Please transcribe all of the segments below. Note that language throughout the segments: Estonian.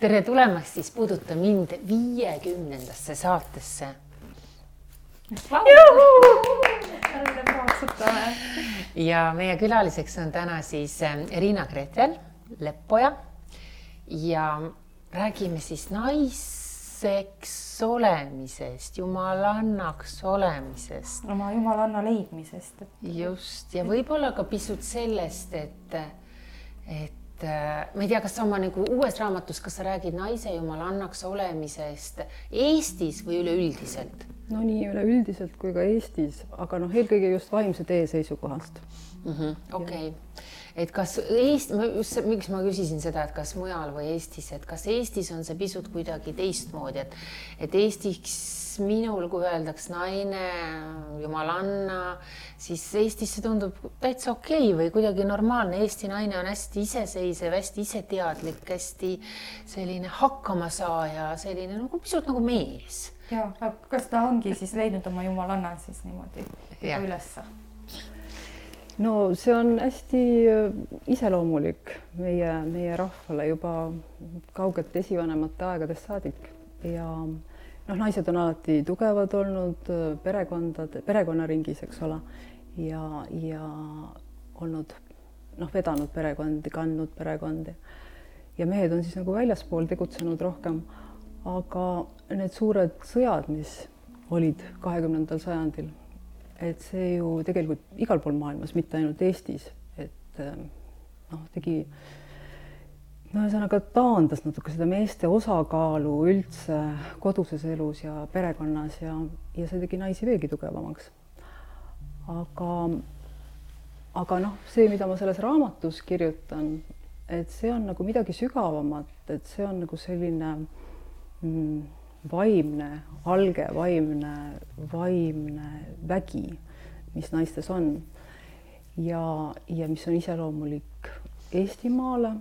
tere tulemast siis Puuduta mind viiekümnendasse saatesse. ja meie külaliseks on täna siis äh, Riina Gretel, Leppoja ja räägime siis naiseks olemisest, jumalannaks olemisest. oma jumalanna leidmisest. just ja võib-olla ka pisut sellest, et, et ma ei tea, kas oma nagu uues raamatus, kas sa räägid naise jumalannaks olemisest Eestis või üleüldiselt? no nii üleüldiselt kui ka Eestis, aga noh, eelkõige just vaimse tee seisukohast. Mhm, okei, et kas Eesti, ma just, miks ma küsisin seda, et kas mujal või Eestis, et kas Eestis on see pisut kuidagi teistmoodi, et, et Eestis minul, kui öeldakse naine, jumalanna, siis Eestis see tundub täitsa okei okay või kuidagi normaalne. Eesti naine on hästi iseseisev, hästi iseteadlik, hästi selline hakkamasaaja, selline nagu pisut nagu mees. ja, kas ta ongi siis leidnud oma jumalanna siis niimoodi ülesse? No see on hästi äh, iseloomulik meie, meie rahvale juba kaugete esivanemate aegadest saadik. Ja noh, naised on alati tugevad olnud äh, perekondade, perekonnaringis, eks ole, ja, ja olnud noh, vedanud perekondi, kandnud perekondi. Ja mehed on siis nagu väljaspool tegutsenud rohkem. aga need suured sõjad, mis olid kahekümnendal sajandil et see ju tegelikult igal pool maailmas, mitte ainult Eestis, et ähm, noh, tegi no ühesõnaga taandas natuke seda meeste osakaalu üldse koduses elus ja perekonnas ja, ja see tegi naisi veelgi tugevamaks. aga, aga noh, see, mida ma selles raamatus kirjutan, et see on nagu midagi sügavamat, et see on nagu selline mm, vaimne, alge vaimne, vaimne vägi, mis naistes on. ja, ja mis on iseloomulik Eestimaale,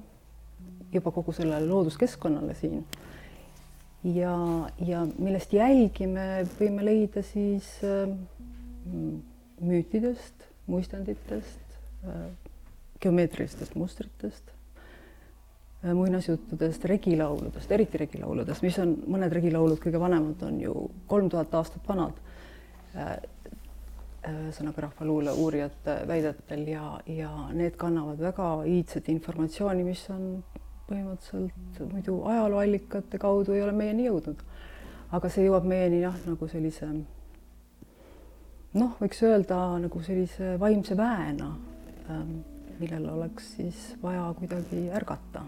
juba kogu sellele looduskeskkonnale siin. ja, ja millest jälgi me võime leida siis äh, müütidest, muistenditest äh,, geomeetrilistest mustritest muinasjuttudest, regilauludest, eriti regilauludest, mis on, mõned regilaulud, kõige vanemad on ju kolm tuhat aastat vanad. Äh, äh, ühesõnaga rahvaluule uurijate väidetel ja, ja need kannavad väga iidset informatsiooni, mis on põhimõtteliselt muidu ajalooallikate kaudu ei ole meieni jõudnud. aga see jõuab meieni jah, nagu sellise noh, võiks öelda nagu sellise vaimse väena, ähm, millel oleks siis vaja kuidagi ärgata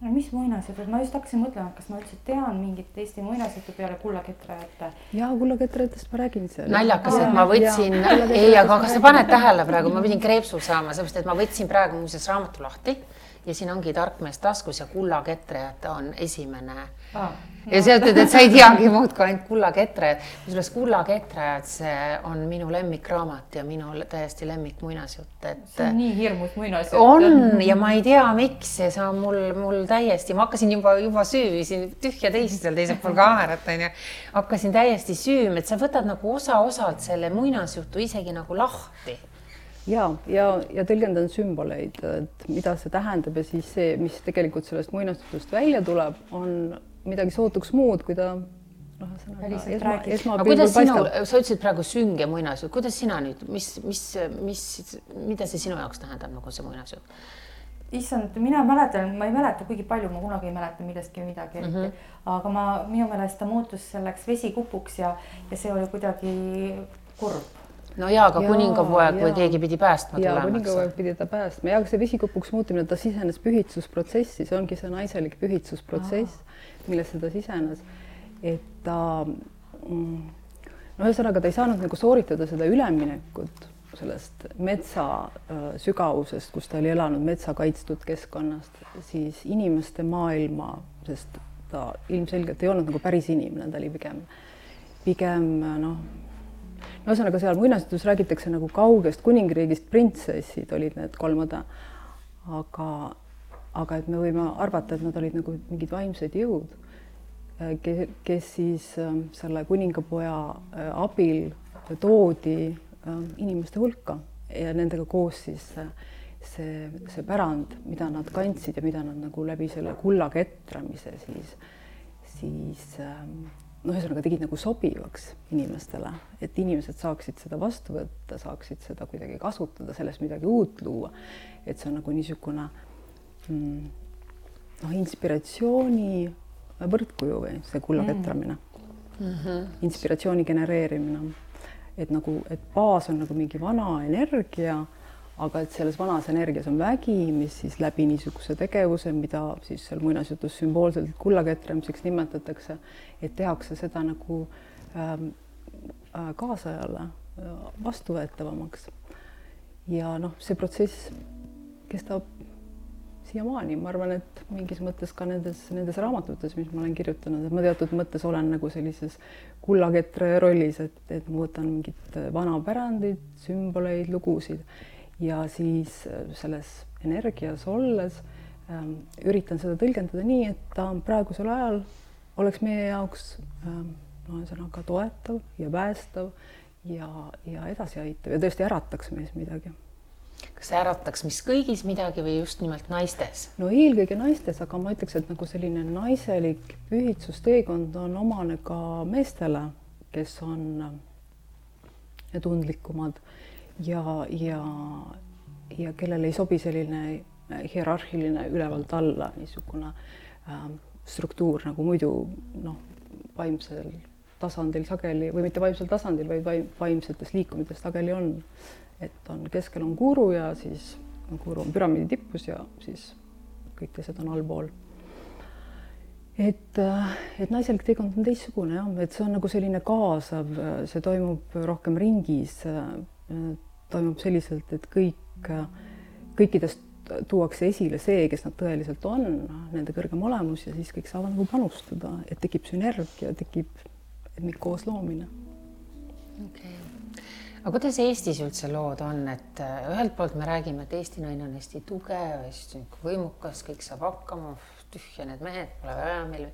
no mis muinasjutud, ma just hakkasin mõtlema, kas ma üldse tean mingit Eesti muinasjuttu peale kullaketrajate. ja kullaketrajatest ma räägin seal. naljakas, et ma võtsin, ei, aga kas sa paned tähele praegu, ma pidin kreepsu saama, sellepärast et ma võtsin praegu muuseas raamatu lahti ja siin ongi Tarkmees taskus ja kullaketrajad on esimene ah, ja sa ütled, et sa ei teagi muud kui ainult kullaketrajad. kusjuures kullaketrajad, see on minu lemmikraamat ja minu täiesti lemmik muinasjutt, et. see on nii hirmus muinasjutt. on ja ma ei tea, miks ja see on mul, mul täiesti, ma hakkasin juba, juba süüvisin tühja teist seal teisel pool kaamerat onju. hakkasin täiesti süüm, et sa võtad nagu osa-osalt selle muinasjutu isegi nagu lahti ja, ja, ja tõlgendan sümboleid, et mida see tähendab ja siis see, mis tegelikult sellest muinasjutust välja tuleb, on midagi sootuks muud, kui ta noh, ühesõnaga esma, esmapilgul paistab. sa ütlesid praegu sünge muinasjutt, kuidas sina nüüd, mis, mis, mis, mida see sinu jaoks tähendab nagu see muinasjutt? issand, mina mäletan, ma ei mäleta kuigi palju, ma kunagi ei mäleta millestki midagi eriti mm, -hmm. aga ma, minu meelest ta muutus selleks vesikupuks ja, ja see oli kuidagi kurb no jaa, aga kuningapoeg või keegi pidi päästma tulema. kuningapoeg pidi ta päästma. Ja see vesikupuks muutumine, ta sisenes pühitsusprotsessi, see ongi see naiselik pühitsusprotsess millesse ta sisenes, et ta mm, no ühesõnaga, ta ei saanud nagu sooritada seda üleminekut sellest metsa äh, sügavusest, kus ta oli elanud metsa kaitstud keskkonnast, siis inimeste maailma, sest ta ilmselgelt ei olnud nagu päris inimene, ta oli pigem, pigem noh, no ühesõnaga seal muinasjutus räägitakse nagu kaugest kuningriigist, printsessid olid need kolm õde, aga aga et me võime arvata, et nad olid nagu mingid vaimsed jõud, äh, kes siis ähm, selle kuningapoja äh, abil toodi inimeste hulka ja nendega koos siis see, see pärand, mida nad kandsid ja mida nad nagu läbi selle kulla ketramise siis, siis noh, ühesõnaga tegid nagu sobivaks inimestele, et inimesed saaksid seda vastu võtta, saaksid seda kuidagi kasutada, sellest midagi uut luua. et see on nagu niisugune mm, noh, inspiratsiooni võrdkuju või see kulla mm. ketramine mm, -hmm. inspiratsiooni genereerimine, et nagu, et baas on nagu mingi vana energia aga et selles vanas energias on vägi, mis siis läbi niisuguse tegevuse, mida siis seal muinasjutus sümboolselt kullaketramiseks nimetatakse, et tehakse seda nagu ähm, äh, kaasajale äh, vastuvõetavamaks. ja noh, see protsess kestab siiamaani, ma arvan, et mingis mõttes ka nendes, nendes raamatutes, mis ma olen kirjutanud, et ma teatud mõttes olen nagu sellises kullaketre rollis, et, et ma võtan mingit vana pärandit, sümboleid, lugusid ja siis äh, selles energias olles ähm, üritan seda tõlgendada nii, et ta praegusel ajal oleks meie jaoks ähm, no ühesõnaga toetav ja päästav ja, ja edasiaitav ja tõesti ärataks meis midagi. kas see ärataks mis kõigis midagi või just nimelt naistes? no eelkõige naistes, aga ma ütleks, et nagu selline naiselik pühitsusteekond on omane ka meestele, kes on äh, tundlikumad ja, ja, ja kellele ei sobi selline hierarhiline ülevalt alla niisugune äh, struktuur nagu muidu noh, vaimsel tasandil sageli või mitte vaimsel tasandil, vaid vaim, vaimsetes liikumites sageli on, et on keskel on guru ja siis guru on püramiidi tipus ja siis kõik teised on allpool. et, äh, et naiselik teekond on teistsugune jah, et see on nagu selline kaasav, see toimub rohkem ringis äh, toimub selliselt, et kõik, kõikidest tuuakse esile see, kes nad tõeliselt on, nende kõrgem olemus ja siis kõik saavad nagu panustada, et tekib sünergia, tekib mingi koosloomine. okei okay. aga kuidas Eestis üldse lood on, et äh, ühelt poolt me räägime, et Eesti naine on hästi tugev, hästi võimukas, kõik saab hakkama tühja need mehed, pole vaja meil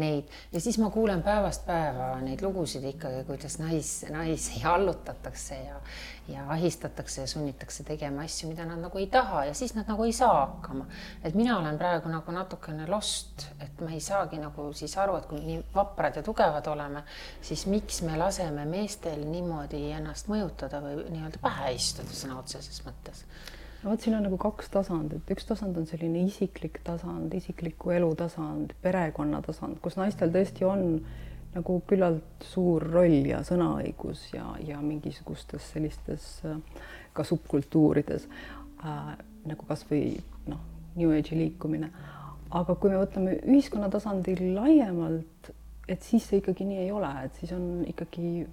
neid ja siis ma kuulen päevast päeva neid lugusid ikkagi, kuidas nais, naisi allutatakse ja ja ahistatakse ja sunnitakse tegema asju, mida nad nagu ei taha ja siis nad nagu ei saa hakkama. et mina olen praegu nagu natukene lost, et ma ei saagi nagu siis aru, et kui nii vaprad ja tugevad oleme, siis miks me laseme meestel niimoodi ennast mõjutada või nii-öelda pähe istuda sõna otseses mõttes vot, siin on nagu kaks tasandit, üks tasand on selline isiklik tasand, isikliku elu tasand, perekonna tasand, kus naistel tõesti on nagu küllalt suur roll ja sõnaõigus ja, ja mingisugustes sellistes ka subkultuurides äh, nagu kasvõi noh, New Age'i liikumine. aga kui me võtame ühiskonna tasandil laiemalt, et siis see ikkagi nii ei ole, et siis on ikkagi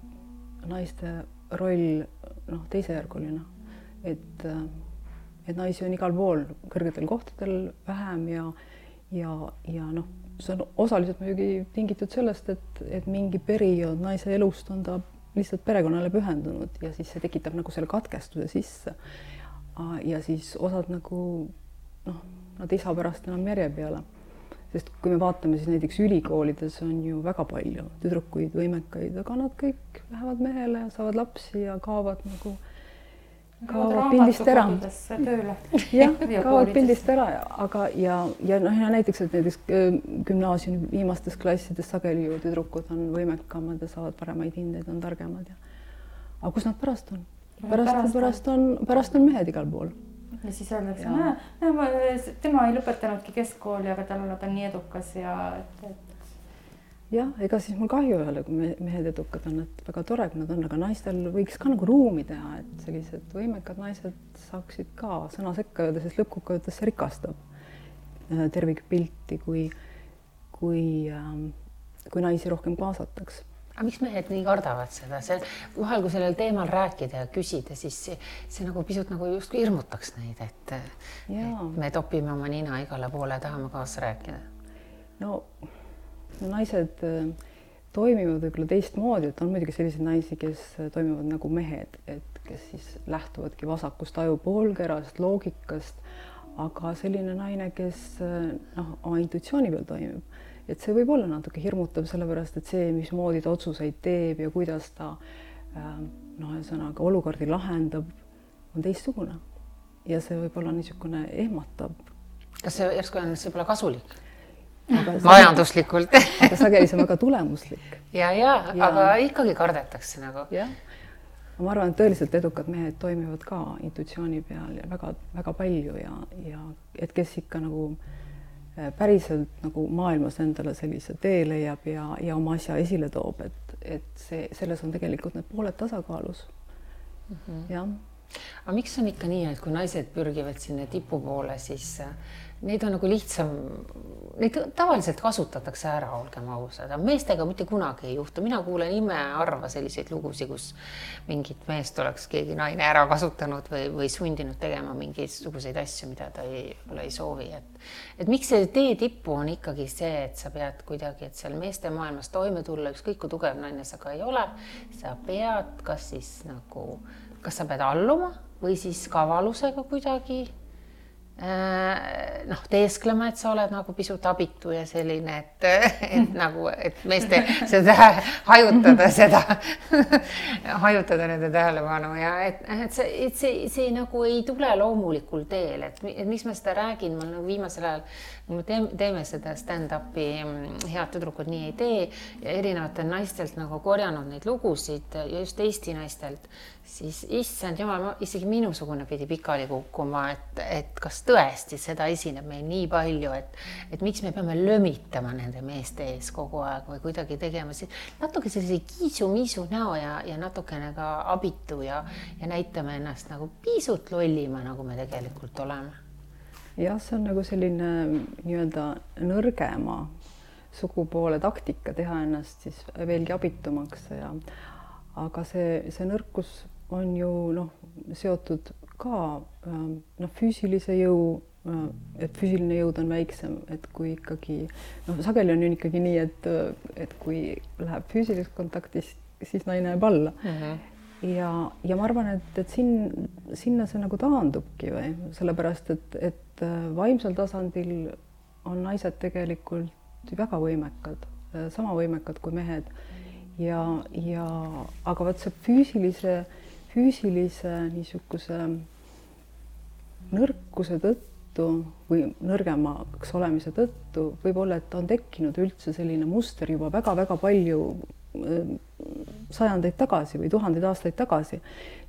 naiste roll noh, teisejärguline, et äh, et naisi on igal pool kõrgetel kohtadel vähem ja, ja, ja noh, see on osaliselt muidugi tingitud sellest, et, et mingi periood naise elust on ta lihtsalt perekonnale pühendunud ja siis see tekitab nagu selle katkestuse sisse. ja siis osad nagu noh, nad ei saa pärast enam järje peale. sest kui me vaatame, siis näiteks ülikoolides on ju väga palju tüdrukuid, võimekaid, aga nad kõik lähevad mehele saavad lapsi ja kaovad nagu kaovad pildist ära. jah, kaovad pildist ära, aga ja, ja noh, ja näiteks, et näiteks äh, gümnaasiumi viimastes klassides sageli ju tüdrukud on võimekamad ja saavad paremaid hindeid, on targemad ja aga kus nad pärast on? pärast, pärast on, pärast on mehed igal pool. ja siis öeldakse, tema ei lõpetanudki keskkooli, aga tal ta on nii edukas ja et, et jah, ega siis mul kahju ei ole, kui mehed edukad on, et väga tore, kui nad on, aga naistel võiks ka nagu ruumi teha, et sellised võimekad naised saaksid ka sõna sekka öelda, sest lõppkokkuvõttes see rikastab äh, tervikpilti, kui, kui, ähm, kui naisi rohkem kaasataks. Aga miks mehed nii kardavad seda, see vahel, kui sellel teemal rääkida ja küsida, siis see, see nagu pisut nagu justkui hirmutaks neid, et, et me topime oma nina igale poole, tahame kaasa rääkida. no naised äh, toimivad võib-olla teistmoodi, et on muidugi selliseid naisi, kes äh, toimivad nagu mehed, et kes siis lähtuvadki vasakust ajupoolkerast, loogikast, aga selline naine, kes äh, noh, oma intuitsiooni peal toimib, et see võib olla natuke hirmutav, sellepärast et see, mismoodi ta otsuseid teeb ja kuidas ta noh, ühesõnaga olukordi lahendab, on teistsugune. ja see võib olla niisugune ehmatav. kas see järsku on võib-olla kasulik? Majanduslikult aga sageli see on väga tulemuslik. ja, ja, ja., aga ikkagi kardetakse nagu. jah, ma arvan, et tõeliselt edukad mehed toimivad ka intuitsiooni peal ja väga-väga palju ja, ja et kes ikka nagu äh, päriselt nagu maailmas endale sellise tee leiab ja, ja oma asja esile toob, et, et see, selles on tegelikult need pooled tasakaalus mm. -hmm. jah aga miks on ikka nii, et kui naised pürgivad sinna tipu poole, siis äh, neid on nagu lihtsam, neid tavaliselt kasutatakse ära, olgem ausad, aga meestega mitte kunagi ei juhtu, mina kuulen imeharva selliseid lugusid, kus mingit meest oleks keegi naine ära kasutanud või, või sundinud tegema mingisuguseid asju, mida ta ei, võib-olla ei soovi, et et miks see tee tippu on ikkagi see, et sa pead kuidagi, et seal meeste maailmas toime tulla, ükskõik kui tugev naine sa ka ei ole, sa pead kas siis nagu, kas sa pead alluma või siis kavalusega kuidagi Äh, noh, teesklema, et sa oled nagu pisut abitu ja selline, et, et nagu, et meeste seda hajutada seda hajutada nende tähelepanu ja et, et see, et see, see nagu ei tule loomulikul teel, et, et miks ma seda räägin, ma nagu viimasel ajal, me teeme, teeme seda stand-up'i mm, Head tüdrukud nii ei tee, erinevatelt naistelt nagu korjanud neid lugusid ja just Eesti naistelt siis issand jumal, isegi minusugune pidi pikali kukkuma, et, et kas tõesti seda esineb meil nii palju, et, et miks me peame lömitama nende meeste ees kogu aeg või kuidagi tegema natuke sellise kiisu-miisu näo ja, ja natukene ka abitu ja, ja näitame ennast nagu pisut lollima, nagu me tegelikult oleme. jah, see on nagu selline nii-öelda nõrgema sugupoole taktika teha ennast siis veelgi abitumaks ja aga see, see nõrkus on ju noh, seotud ka ähm, noh, füüsilise jõu, äh, et füüsiline jõud on väiksem, et kui ikkagi noh, sageli on ju ikkagi nii, et, et kui läheb füüsilisest kontaktist, siis naine jääb alla mm. -hmm ja, ja ma arvan, et, et siin, sinna see nagu taandubki või sellepärast, et, et äh, vaimsel tasandil on naised tegelikult väga võimekad, äh, sama võimekad kui mehed ja, ja aga vot see füüsilise äh, füüsilise niisuguse nõrkuse tõttu või nõrgemaks olemise tõttu võib-olla, et on tekkinud üldse selline muster juba väga-väga palju äh, sajandeid tagasi või tuhandeid aastaid tagasi,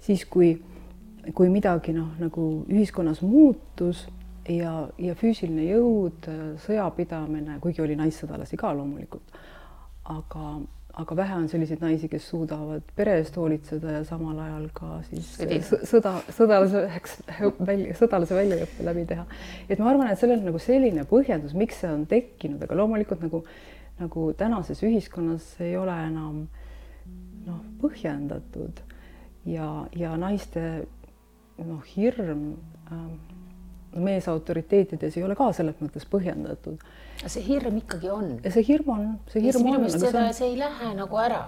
siis kui, kui midagi noh, nagu ühiskonnas muutus ja, ja füüsiline jõud, sõjapidamine, kuigi oli naissõdalasi ka loomulikult, aga aga vähe on selliseid naisi, kes suudavad pere eest hoolitseda ja samal ajal ka siis sõda, sõdalaseks välja, sõdalase väljaõppe läbi teha. et ma arvan, et sellel nagu selline põhjendus, miks see on tekkinud, aga loomulikult nagu, nagu tänases ühiskonnas ei ole enam noh, põhjendatud ja, ja naiste noh, hirm äh, meesautoriteetides ei ole ka selles mõttes põhjendatud see hirm ikkagi on. see hirm on, see hirm on. seda, see ei lähe nagu ära.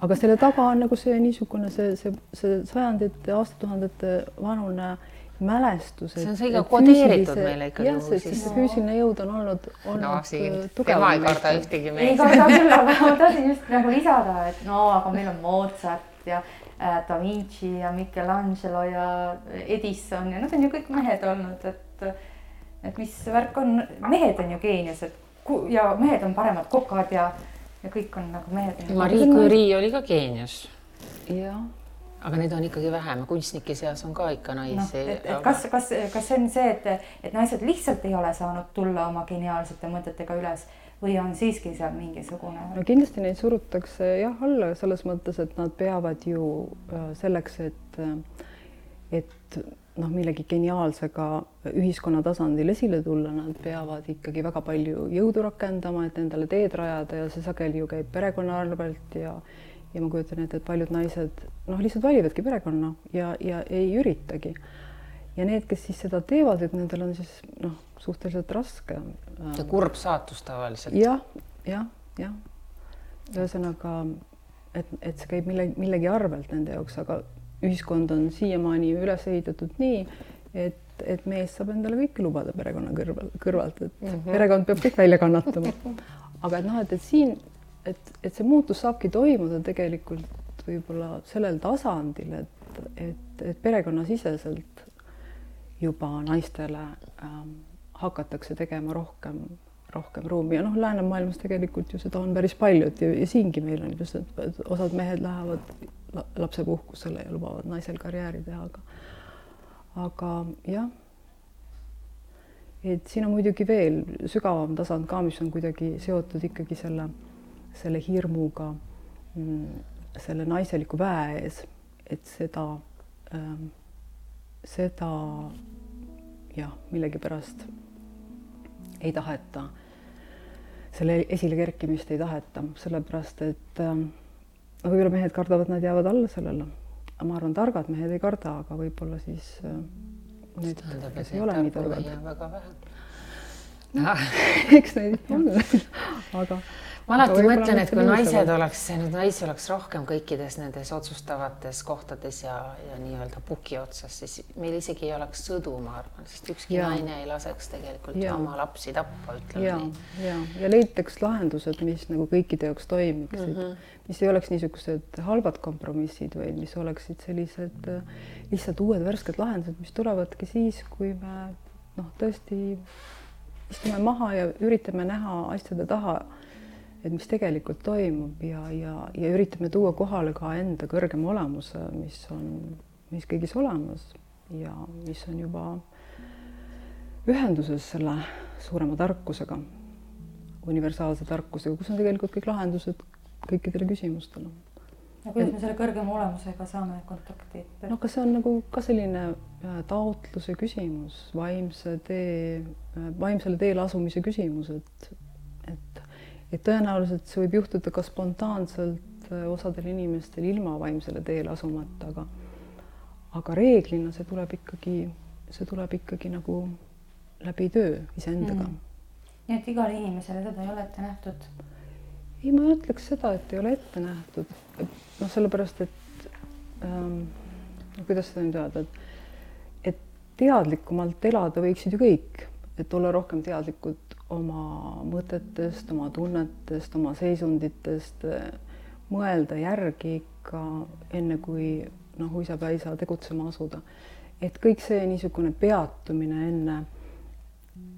aga selle taga on nagu see niisugune, see, see, see sajandite, aastatuhandete vanune mälestus. see on see ka kodeeritud meile ikkagi. jah, see, siis see füüsiline jõud on olnud, olnud no, siin, tema ei karda ühtegi meest. ei karda küll, aga ma tahtsin just nagu lisada, et no aga meil on Mozart ja Da Vinci ja Michelangelo ja Edison ja nad on ju kõik mehed olnud, et et mis värk on, mehed on ju geeniused ja mehed on paremad kokad ja, ja kõik on nagu mehed. Marie Curie oli ka geenius. jah aga neid on ikkagi vähem, kunstnike seas on ka ikka naisi no,. et, et aga... kas, kas, kas see on see, et, et naised lihtsalt ei ole saanud tulla oma geniaalsete mõtetega üles või on siiski seal mingisugune? no kindlasti neid surutakse jah alla selles mõttes, et nad peavad ju äh, selleks, et, et noh, millegi geniaalsega ühiskonna tasandil esile tulla, nad peavad ikkagi väga palju jõudu rakendama, et endale teed rajada ja see sageli ju käib perekonna arvelt ja ja ma kujutan ette, et paljud naised noh, lihtsalt valivadki perekonna ja, ja ei üritagi. Ja need, kes siis seda teevad, et nendel on siis noh, suhteliselt raske. ja kurb saatus tavaliselt ja,. jah, jah, jah. ühesõnaga, et, et see käib millegi, millegi arvelt nende jaoks, aga ühiskond on siiamaani üles ehitatud nii, et, et mees saab endale kõike lubada perekonna kõrval, kõrvalt, et mm -hmm. perekond peab kõik välja kannatama. aga et noh, et, et siin, et, et see muutus saabki toimuda tegelikult võib-olla sellel tasandil, et, et, et perekonnasiseselt juba naistele ähm, hakatakse tegema rohkem, rohkem ruumi. Ja noh, läänemaailmas tegelikult ju seda on päris palju, et ja, ja siingi meil on just, et osad mehed lähevad lapsepuhkusele ja lubavad naisel karjääri teha, aga aga jah, et siin on muidugi veel sügavam tasand ka, mis on kuidagi seotud ikkagi selle, selle hirmuga mm, selle naiseliku väe ees, et seda ähm,, seda jah, millegipärast ei taheta, selle esile kerkimist ei taheta, sellepärast et ähm, võib-olla mehed kardavad, nad jäävad alla sellele. ma arvan, targad mehed ei karda, aga võib-olla siis äh, need, kes ei ole nii targad. väga vähe. eks neid on, aga ma alati mõtlen, et kui naised oleks, naisi oleks rohkem kõikides nendes otsustavates kohtades ja, ja nii-öelda puki otsas, siis meil isegi ei oleks sõdu, ma arvan, sest ükski ja. naine ei laseks tegelikult ja. oma lapsi tappa, ütleme ja. nii. ja, ja leitaks lahendused, mis nagu kõikide jaoks toimiksid mm, -hmm. mis ei oleks niisugused halvad kompromissid, vaid mis oleksid sellised äh, lihtsalt uued värsked lahendused, mis tulevadki siis, kui me noh, tõesti istume maha ja üritame näha asjade taha et mis tegelikult toimub ja, ja, ja üritame tuua kohale ka enda kõrgema olemuse, mis on meis kõigis olemas ja mis on juba ühenduses selle suurema tarkusega, universaalse tarkusega, kus on tegelikult kõik lahendused kõikidele küsimustele. ja kuidas me selle kõrgema olemusega saame kontakti? no kas see on nagu ka selline äh, taotluse küsimus, vaimse tee, äh, vaimsele teele asumise küsimus, et et tõenäoliselt see võib juhtuda ka spontaanselt äh, osadel inimestel ilma vaimsele teele asumata, aga aga reeglina see tuleb ikkagi, see tuleb ikkagi nagu läbi töö iseendaga. Mm.. nii et igale inimesele seda ei ole ette nähtud? ei, ma ei ütleks seda, et ei ole ette nähtud, noh, sellepärast et ähm, kuidas seda nüüd öelda, et et teadlikumalt elada võiksid ju kõik, et olla rohkem teadlikud oma mõtetest, oma tunnetest, oma seisunditest, mõelda järgi ikka enne, kui noh, uisapäisa tegutsema asuda. et kõik see niisugune peatumine enne,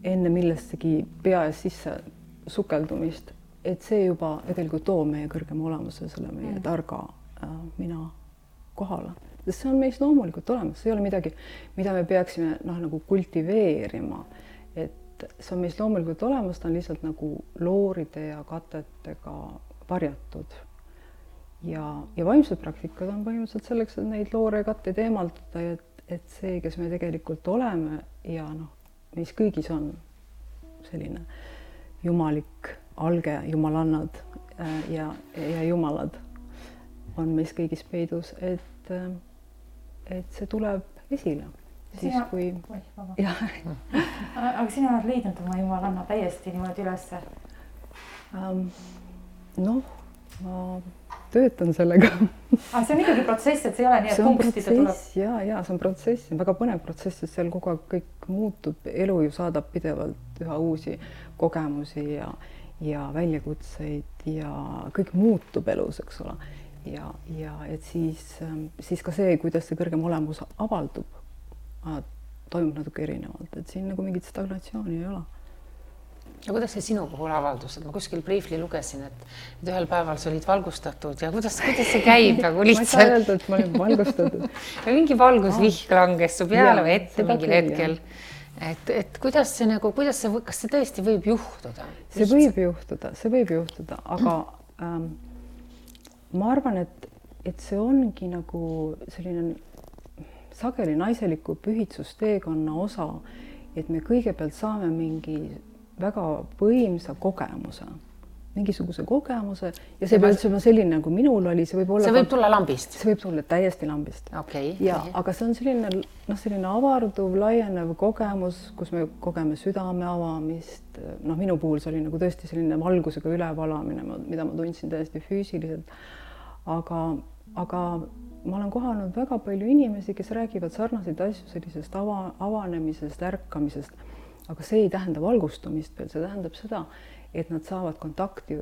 enne millessegi pea ees sisse sukeldumist, et see juba tegelikult toob meie kõrgema olemuse, selle meie mm. targa äh, mina kohale, sest see on meis loomulikult olemas, see ei ole midagi, mida me peaksime noh, nagu kultiveerima, et see on meis loomulikult olemas, ta on lihtsalt nagu looride ja katetega varjatud. ja, ja vaimsed praktikad on põhimõtteliselt selleks, et neid loore ja katteid eemaldada, et, et see, kes me tegelikult oleme ja noh, meis kõigis on selline jumalik alge, jumalannad äh, ja, ja jumalad on meis kõigis peidus, et, äh, et see tuleb esile siis sina... kui. jah. aga sina oled leidnud oma jumalanna täiesti niimoodi ülesse um,? noh, ma töötan sellega aga see on ikkagi protsess, et see ei ole nii, et punktida tuleb. ja, ja see on protsess, see on väga põnev protsess, sest seal kogu aeg kõik muutub, elu ju saadab pidevalt üha uusi kogemusi ja, ja väljakutseid ja kõik muutub elus, eks ole. ja, ja et siis, siis ka see, kuidas see kõrgem olemus avaldub toimub natuke erinevalt, et siin nagu mingit stagnatsiooni ei ole ja kuidas see sinu puhul avaldus, et ma kuskil briifli lugesin, et, ühel päeval sa olid valgustatud ja kuidas, kuidas see käib nagu lihtsalt? ma ei saa öelda, et ma olin valgustatud mingi valgusvihk langes su peale või ette mingil hetkel. et, et kuidas see nagu, kuidas see, kas see tõesti võib juhtuda? see võib juhtuda, see võib juhtuda, aga ähm, ma arvan, et, et see ongi nagu selline sageli naiseliku pühitsusteekonna osa, et me kõigepealt saame mingi väga võimsa kogemuse, mingisuguse kogemuse ja see ei pea üldse olema selline, nagu minul oli, see võib olla. see võib ka, tulla lambist. see võib tulla täiesti lambist okay,. ja okay., aga see on selline noh, selline avarduv, laienev kogemus, kus me kogeme südame avamist. noh, minu puhul see oli nagu tõesti selline valgusega ülevalamine, mida ma tundsin täiesti füüsiliselt. aga, aga ma olen kohanud väga palju inimesi, kes räägivad sarnaseid asju sellisest ava, avanemisest, ärkamisest, aga see ei tähenda valgustumist veel, see tähendab seda, et nad saavad kontakti,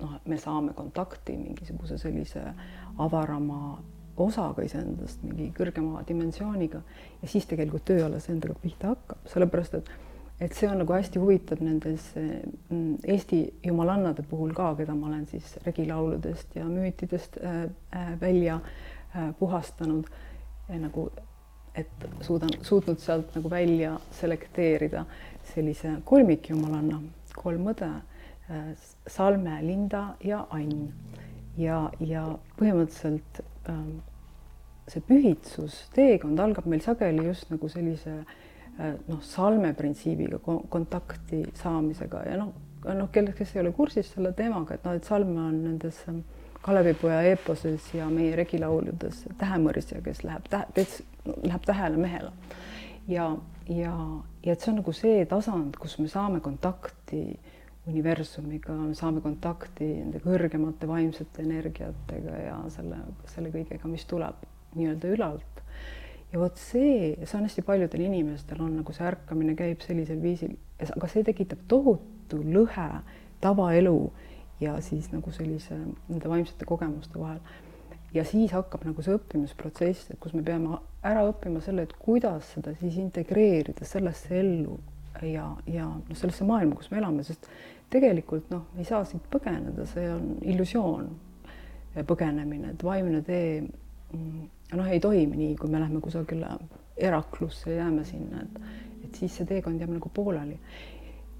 noh, me saame kontakti mingisuguse sellise avarama osaga iseendast, mingi kõrgema dimensiooniga. Ja siis tegelikult töö alles endaga pihta hakkab, sellepärast et et see on nagu hästi huvitav nendes mm, Eesti jumalannade puhul ka, keda ma olen siis regilauludest ja müütidest äh, äh, välja äh, puhastanud nagu, et suudan, suutnud sealt nagu välja selekteerida sellise kolmikjumalanna, kolm õde, Salme, Linda ja Ann. ja, ja põhimõtteliselt ähm, see pühitsus, teekond algab meil sageli just nagu sellise äh, Äh, noh, salme printsiibiga kontakti saamisega ja noh, noh, kellel, kes ei ole kursis selle teemaga, et noh, et salme on nendes ähm, Kalevipoja eeposes ja meie regilauludes tähemõrisja, kes läheb tähe, läheb tähele mehele. ja, ja, ja et see on nagu see tasand, kus me saame kontakti universumiga, saame kontakti nende kõrgemate vaimsete energiatega ja selle, selle kõigega, mis tuleb nii-öelda ülalt ja vot see, see on hästi paljudel inimestel on nagu see ärkamine käib sellisel viisil, aga see tekitab tohutu lõhe tavaelu ja siis nagu sellise nende vaimsete kogemuste vahel. ja siis hakkab nagu see õppimisprotsess, et kus me peame ära õppima selle, et kuidas seda siis integreerida sellesse ellu ja, ja noh, sellesse maailma, kus me elame, sest tegelikult noh, ei saa siit põgeneda, see on illusioon, põgenemine, et vaimne tee mm, noh, ei toimi nii, kui me läheme kusagile eraklusse, jääme sinna, et, et siis see teekond jääb nagu pooleli.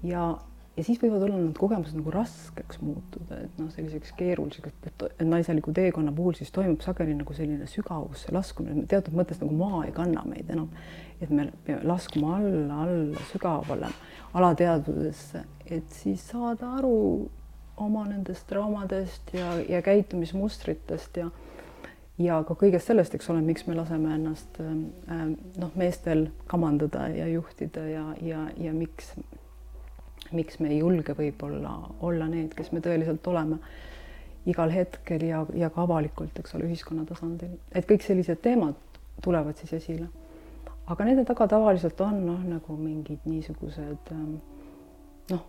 ja, ja siis võivad olla need kogemused nagu raskeks muutuda, et noh, selliseks keeruliseks, et, naiseliku teekonna puhul siis toimub sageli nagu selline sügavusse laskumine, teatud mõttes nagu maa ei kanna meid enam. et me peame laskuma alla, alla sügavale alateadvusesse, et siis saada aru oma nendest traumadest ja, ja käitumismustritest ja ja ka kõigest sellest, eks ole, miks me laseme ennast äh, noh, meestel kamandada ja juhtida ja, ja, ja miks, miks me ei julge võib-olla olla need, kes me tõeliselt oleme igal hetkel ja, ja ka avalikult, eks ole, ühiskonna tasandil, et kõik sellised teemad tulevad siis esile. aga nende taga tavaliselt on noh, nagu mingid niisugused ähm, noh,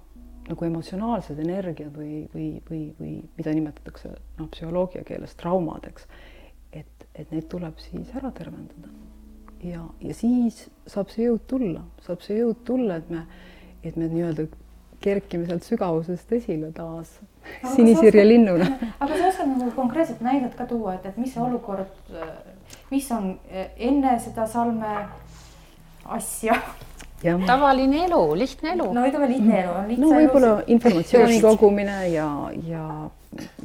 nagu emotsionaalsed energiad või, või, või, või mida nimetatakse noh, psühholoogia keeles traumadeks et need tuleb siis ära tervendada. ja, ja siis saab see jõud tulla, saab see jõud tulla, et me, et me nii-öelda kerkime sealt sügavusest esile taas sinisirje linnuna. aga sa oskad nagu konkreetset näidet ka tuua, et, et mis see olukord, mis on enne seda salme asja? tavaline elu, lihtne elu. no ütleme lihtne elu on lihtsa no võib-olla informatsiooni kogumine ja, ja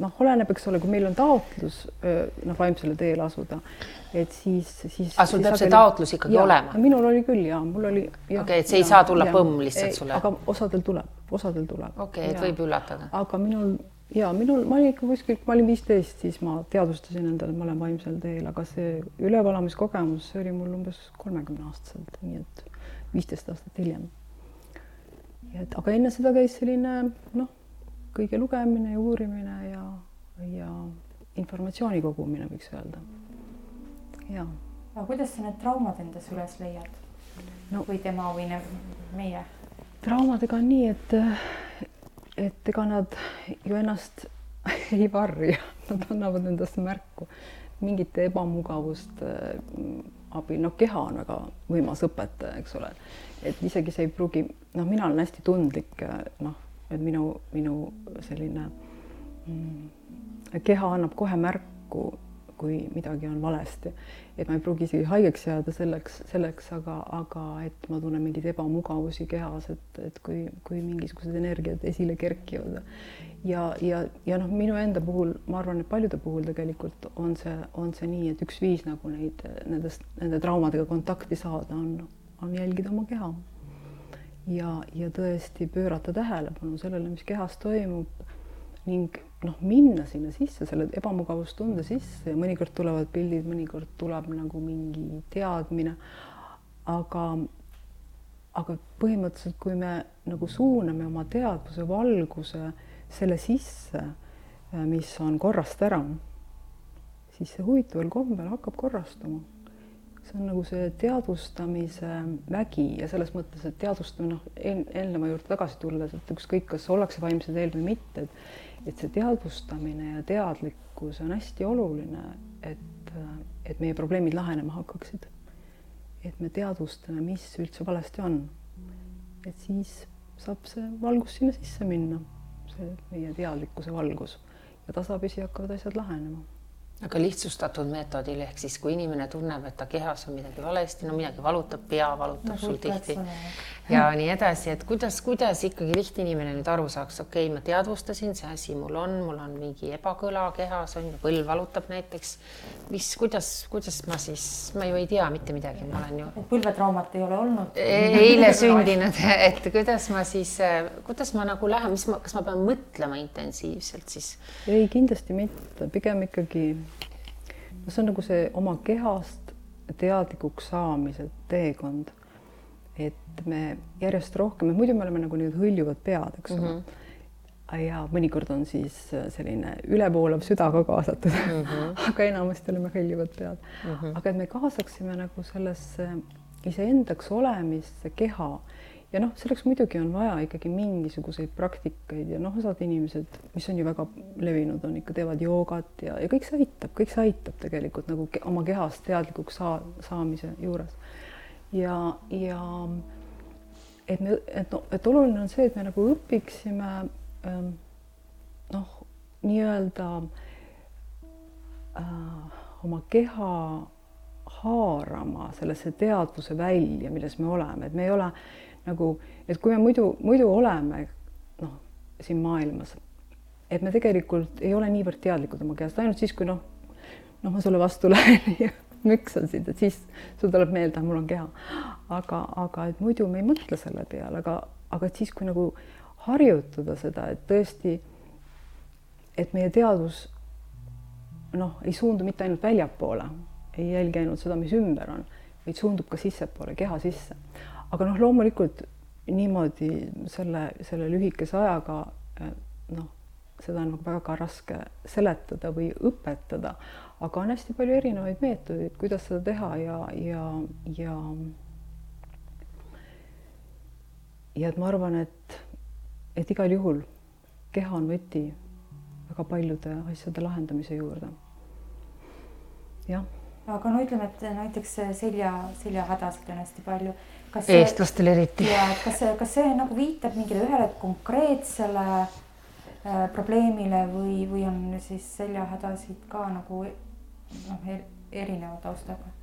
noh, oleneb, eks ole, kui meil on taotlus noh, vaimsele teele asuda, et siis, siis. aga sul peab see taotlus ikkagi ja, olema? minul oli küll ja mul oli. okei okay,, et see ja, ei saa tulla ja, põmm lihtsalt sulle? aga osadel tuleb, osadel tuleb. okei okay,, et võib üllatada. aga minul ja minul, ma olin ikka kuskil, ma olin viisteist, siis ma teadvustasin endale, et ma olen vaimsel teel, aga see ülevalamiskogemus, see oli mul umbes kolmekümne aastaselt, nii et viisteist aastat hiljem. et aga enne seda käis selline noh kõige lugemine ja uurimine ja, ja informatsiooni kogumine, võiks öelda. ja. aga kuidas sa need traumad endas üles leiad no,? või tema või ne, meie? traumadega on nii, et, et ega nad ju ennast ei varja, nad annavad endast märku mingite ebamugavuste mm, abil, noh, keha on väga võimas õpetaja, eks ole, et isegi see ei pruugi, noh, mina olen hästi tundlik, noh et minu, minu selline mm, keha annab kohe märku, kui midagi on valesti. et ma ei pruugi isegi haigeks jääda selleks, selleks, aga, aga et ma tunnen mingeid ebamugavusi kehas, et, et kui, kui mingisugused energiad esile kerkivad. ja, ja, ja noh, minu enda puhul, ma arvan, et paljude puhul tegelikult on see, on see nii, et üks viis nagu neid, nendest, nende traumadega kontakti saada on, on jälgida oma keha ja, ja tõesti pöörata tähelepanu sellele, mis kehas toimub ning noh, minna sinna sisse, selle ebamugavustunde sisse ja mõnikord tulevad pildid, mõnikord tuleb nagu mingi teadmine. aga, aga põhimõtteliselt, kui me nagu suuname oma teadvuse valguse selle sisse, mis on korrast ära, siis see huvitaval kombel hakkab korrastuma see on nagu see teadvustamise vägi ja selles mõttes, et teadvustamine, noh, eelneva juurde tagasi tulles, et ükskõik, kas ollakse vaimse teel või mitte, et et see teadvustamine ja teadlikkus on hästi oluline, et, et meie probleemid lahenema hakkaksid. et me teadvustame, mis üldse valesti on. et siis saab see valgus sinna sisse minna, see meie teadlikkuse valgus ja tasapisi hakkavad asjad lahenema aga lihtsustatud meetodil ehk siis, kui inimene tunneb, et ta kehas on midagi valesti, no midagi valutab, pea valutab no, sul tihti ja nii edasi, et kuidas, kuidas ikkagi lihtne inimene nüüd aru saaks, okei okay,, ma teadvustasin, see asi mul on, mul on mingi ebakõla kehas on ju, põlv valutab näiteks. mis, kuidas, kuidas ma siis, ma ju ei tea mitte midagi, ma olen ju. põlvetraumat ei ole olnud e. eile sündinud, et kuidas ma siis, kuidas ma nagu lähen, mis ma, kas ma pean mõtlema intensiivselt siis? ei, kindlasti mitte, pigem ikkagi see on nagu see oma kehast teadlikuks saamise teekond. et me järjest rohkem, muidu me oleme nagu need hõljuvad pead, eks ole mm. -hmm. ja mõnikord on siis selline ülevoolav süda ka kaasatud mm, -hmm. aga enamasti oleme hõljuvad pead mm. -hmm. aga et me kaasaksime nagu sellesse iseendaks olemisse keha ja noh, selleks muidugi on vaja ikkagi mingisuguseid praktikaid ja noh, osad inimesed, mis on ju väga levinud, on ikka teevad joogat ja, ja kõik see aitab, kõik see aitab tegelikult nagu ke oma kehast teadlikuks saa, saamise juures. ja, ja et me, et noh, et oluline on see, et me nagu õpiksime ähm, noh, nii-öelda äh, oma keha haarama sellesse teadvuse välja, milles me oleme, et me ei ole nagu, et kui me muidu, muidu oleme noh, siin maailmas, et me tegelikult ei ole niivõrd teadlikud oma kehast, ainult siis, kui noh, noh, ma sulle vastu lähen ja müksan sind, et siis sul tuleb meelde, mul on keha. aga, aga et muidu me ei mõtle selle peale, aga, aga et siis, kui nagu harjutada seda, et tõesti, et meie teadvus noh, ei suundu mitte ainult väljapoole, ei jälgi ainult seda, mis ümber on, vaid suundub ka sissepoole, keha sisse aga noh, loomulikult niimoodi selle, selle lühikese ajaga eh, noh, seda on väga raske seletada või õpetada, aga on hästi palju erinevaid meetodeid, kuidas seda teha ja, ja, ja ja et ma arvan, et, et igal juhul keha on võti väga paljude asjade lahendamise juurde. jah. aga no ütleme, et näiteks selja, seljahädasid on hästi palju eestlastel eriti. ja kas see, kas see nagu viitab mingile ühele konkreetsele äh, probleemile või, või on siis seljahädasid ka nagu noh, erineva taustaga?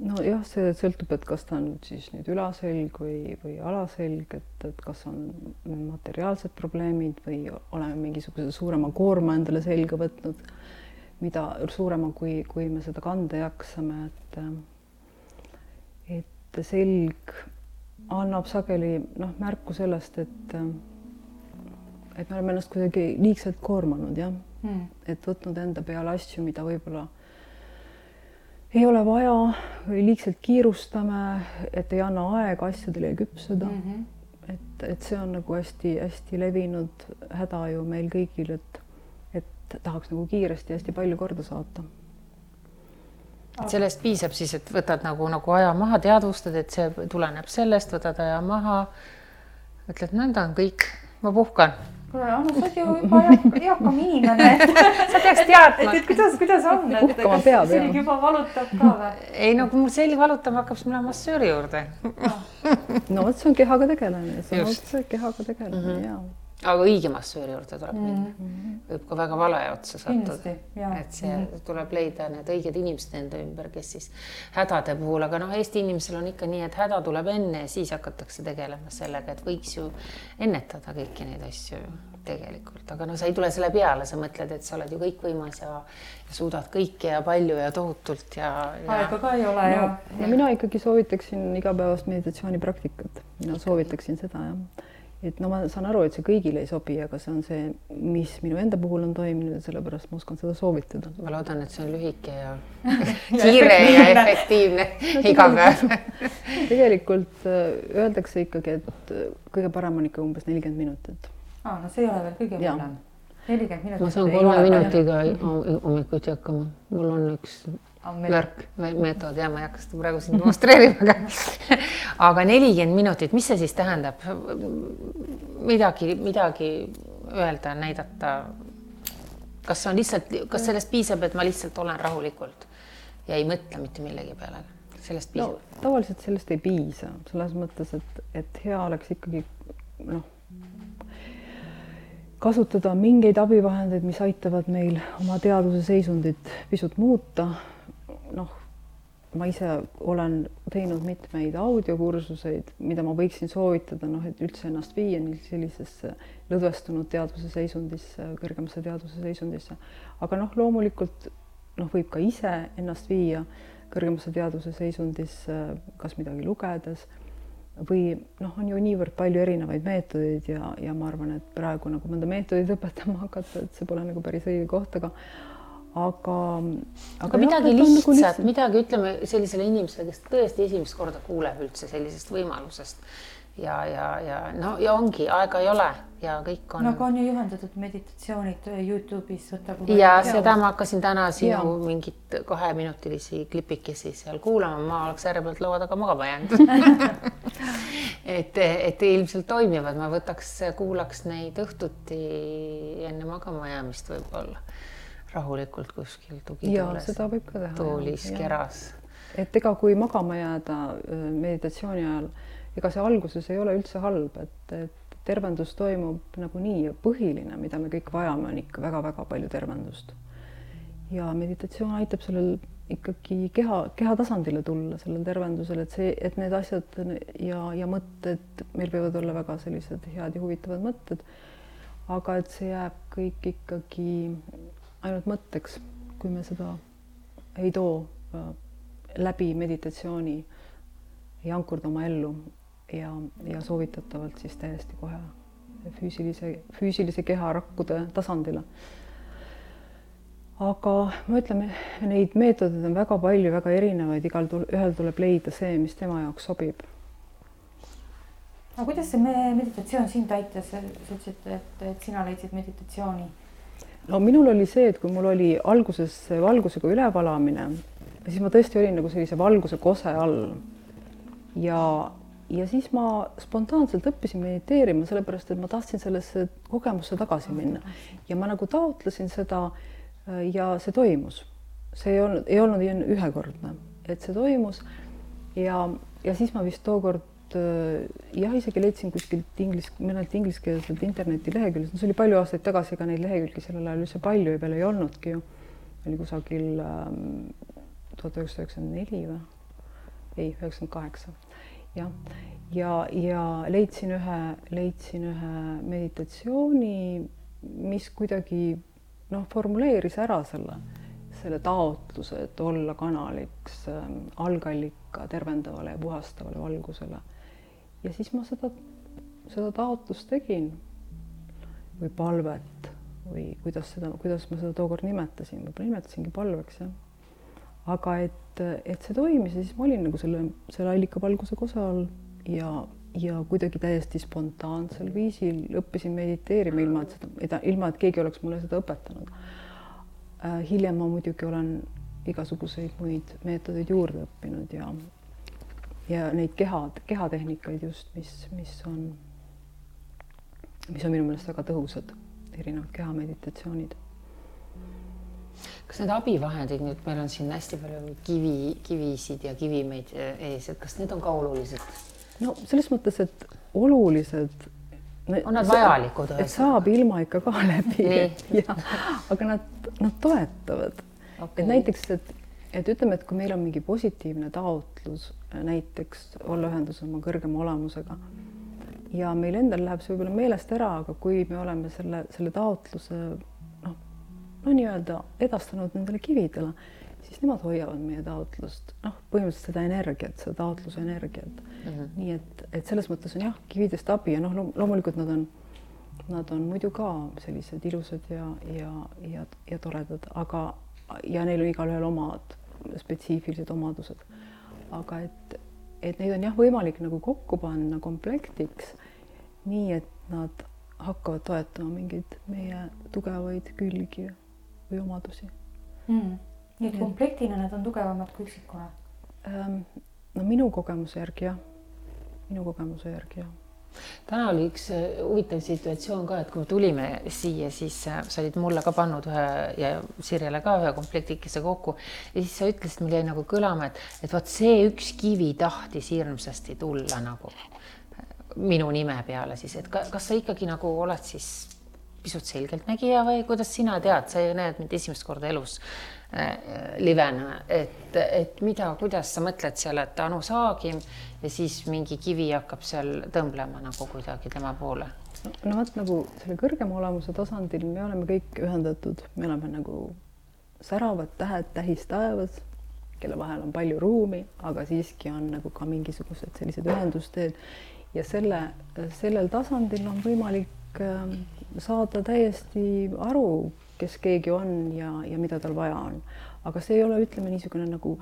nojah, see sõltub, et kas ta on siis nüüd ülaselg või, või alaselg, et, et kas on materiaalsed probleemid või oleme mingisuguse suurema koorma endale selga võtnud, mida suurema, kui, kui me seda kanda jaksame, et et selg annab sageli noh, märku sellest, et et me oleme ennast kuidagi liigselt koormanud jah mm., et võtnud enda peale asju, mida võib-olla ei ole vaja või liigselt kiirustame, et ei anna aega asjadele küpseda mm. -hmm. et, et see on nagu hästi-hästi levinud häda ju meil kõigil, et, et tahaks nagu kiiresti hästi palju korda saata et sellest piisab siis, et võtad nagu, nagu aja maha, teadvustad, et see tuleneb sellest, võtad aja maha. ütled, nõnda on kõik, ma puhkan. kuule, Anu, sa oled ju juba eakam inimene sa peaks teadma. et kuidas, kuidas on, et kas selg juba valutab ka või? ei no kui mul selg valutama hakkab, siis ma lähen massööri juurde no vot, see on kehaga tegelemine, see on otse kehaga tegelemine mm -hmm. ja aga õige massööri juurde tuleb mm -hmm. minna. võib ka väga vale otsa sattuda. et see mm -hmm. tuleb leida need õiged inimesed enda ümber, kes siis hädade puhul, aga noh, Eesti inimesel on ikka nii, et häda tuleb enne ja siis hakatakse tegelema sellega, et võiks ju ennetada kõiki neid asju tegelikult, aga no sa ei tule selle peale, sa mõtled, et sa oled ju kõikvõimas ja, ja suudad kõike ja palju ja tohutult ja, ja.... aega ka ei ole no, ja, ja. mina ikkagi soovitaksin igapäevast meditatsioonipraktikat, mina soovitaksin seda jah et no ma saan aru, et see kõigile ei sobi, aga see on see, mis minu enda puhul on toiminud ja sellepärast ma oskan seda soovitada. ma loodan, et see on lühike ja kiire ja efektiivne iga päev tegelikult äh, öeldakse ikkagi, et äh, kõige parem on ikka umbes nelikümmend minutit. aa, no see ei ole veel kõige hullem nelikümmend minutit. ma saan kolme minutiga hommikuti hakkama, mul on üks värk, meetod ja ma ei hakka seda praegu siin demonstreerima, aga aga nelikümmend minutit, mis see siis tähendab? midagi, midagi öelda, näidata. kas see on lihtsalt, kas sellest piisab, et ma lihtsalt olen rahulikult ja ei mõtle mitte millegi peale? sellest piisab no,? tavaliselt sellest ei piisa, selles mõttes, et, et hea oleks ikkagi noh, kasutada mingeid abivahendeid, mis aitavad meil oma teadvuse seisundit pisut muuta noh, ma ise olen teinud mitmeid audiokursuseid, mida ma võiksin soovitada, noh, et üldse ennast viia sellisesse lõdvestunud teadvuse seisundisse, kõrgemasse teadvuse seisundisse. aga noh, loomulikult noh, võib ka ise ennast viia kõrgemasse teadvuse seisundisse, kas midagi lugedes või noh, on ju niivõrd palju erinevaid meetodeid ja, ja ma arvan, et praegu nagu mõnda meetodit õpetama hakata, et see pole nagu päris õige koht, aga aga, aga. aga midagi jah, lihtsat nagu lihtsalt..., midagi ütleme sellisele inimesele, kes tõesti esimest korda kuuleb üldse sellisest võimalusest ja, ja, ja no ja ongi, aega ei ole ja kõik on. no aga on ju juhendatud meditatsioonid Youtube'is, võta. ja seda ma hakkasin täna sinu mingit kaheminutilisi klipikesi seal kuulama, ma oleks ääre pealt laua taga magama jäänud et, et ilmselt toimivad, ma võtaks, kuulaks neid õhtuti enne magama jäämist võib-olla rahulikult kuskil tugitoolis. toolis, keras. et ega kui magama jääda meditatsiooni ajal, ega see alguses ei ole üldse halb, et, et tervendus toimub nagunii ja põhiline, mida me kõik vajame, on ikka väga-väga palju tervendust. ja meditatsioon aitab sellel ikkagi keha, keha tasandile tulla, sellel tervendusel, et see, et need asjad ja, ja mõtted, meil võivad olla väga sellised head ja huvitavad mõtted, aga et see jääb kõik ikkagi ainult mõtteks, kui me seda ei too äh, läbi meditatsiooni, ei ankurda oma ellu ja, ja soovitatavalt siis täiesti kohe füüsilise, füüsilise keha rakkude tasandile. aga ma ütlen, neid meetodeid on väga palju, väga erinevaid, igal tul-, ühel tuleb leida see, mis tema jaoks sobib. aga kuidas see meditatsioon sind aitas, sa ütlesid, et, et sina leidsid meditatsiooni no minul oli see, et kui mul oli alguses valgusega ülevalamine, siis ma tõesti olin nagu sellise valguse kose all. ja, ja siis ma spontaanselt õppisin mediteerima, sellepärast et ma tahtsin sellesse kogemusse tagasi minna ja ma nagu taotlesin seda ja see toimus. see ei olnud, ei olnud ühekordne, et see toimus ja, ja siis ma vist tookord Äh, jah, isegi leidsin kuskilt inglis, mõnelt ingliskeelselt internetileheküljelt, see oli palju aastaid tagasi, ega neid lehekülgi sellel ajal üldse palju veel ei olnudki ju. oli kusagil ähm, tuhat üheksasada üheksakümmend neli või? ei, üheksakümmend kaheksa. jah, ja, ja, ja leidsin ühe, leidsin ühe meditatsiooni, mis kuidagi noh, formuleeris ära selle selle taotluse, et olla kanaliks äh, algallika tervendavale ja puhastavale valgusele ja siis ma seda, seda taotlust tegin või palvet või kuidas seda, kuidas ma seda tookord nimetasin, võib-olla nimetasingi palveks jah. aga et, et see toimis ja siis ma olin nagu selle, selle allikavalguse kosa all ja, ja kuidagi täiesti spontaansel viisil õppisin mediteerima, ilma et seda, ilma et keegi oleks mulle seda õpetanud äh,. hiljem ma muidugi olen igasuguseid muid meetodeid juurde õppinud ja ja neid kehad, kehatehnikaid just, mis, mis on, mis on minu meelest väga tõhusad, erinevad kehameditatsioonid. kas need abivahendid nüüd, meil on siin hästi palju kivi, kivisid ja kivimeid ees, et kas need on ka olulised? no selles mõttes, et olulised on nad vajalikud? et saab ilma ikka ka läbi, aga nad, nad toetavad okay.. et näiteks, et, et ütleme, et kui meil on mingi positiivne taotlus näiteks olla ühenduses oma kõrgema olemusega. ja meil endal läheb see võib-olla meelest ära, aga kui me oleme selle, selle taotluse noh, no nii-öelda edastanud nendele kividele, siis nemad hoiavad meie taotlust, noh, põhimõtteliselt seda energiat, seda taotluse energiat mm. -hmm. nii et, et selles mõttes on jah, kividest abi ja noh, loomulikult nad on, nad on muidu ka sellised ilusad ja, ja, ja, ja toredad, aga ja neil on igalühel omad spetsiifilised omadused. Aga et, et neid on jah, võimalik nagu kokku panna komplektiks, nii et nad hakkavad toetama mingeid meie tugevaid külgi või omadusi. Mm.. nii et komplektina nad on tugevamad kui üksikuna? Ähm,? no minu kogemuse järgi jah, minu kogemuse järgi jah täna oli üks äh, huvitav situatsioon ka, et kui me tulime siia, siis äh, sa olid mulle ka pannud ühe ja Sirjele ka ühe komplektikese kokku. Ja siis sa ütlesid, mul jäi nagu kõlama, et, et vot see üks kivi tahtis hirmsasti tulla nagu minu nime peale siis, et ka, kas sa ikkagi nagu oled siis pisut selgeltnägija või kuidas sina tead, sa ju näed mind esimest korda elus. äh, livena, et, et mida, kuidas sa mõtled seal, et Anu Saagim ja siis mingi kivi hakkab seal tõmblema nagu kuidagi tema poole? no vot nagu selle kõrgema olemuse tasandil me oleme kõik ühendatud, me oleme nagu säravad tähed tähis taevas, kelle vahel on palju ruumi, aga siiski on nagu ka mingisugused sellised ühendusteed ja selle, sellel tasandil on võimalik ähm, saada täiesti aru, kes keegi on ja, ja mida tal vaja on. aga see ei ole, ütleme niisugune nagu,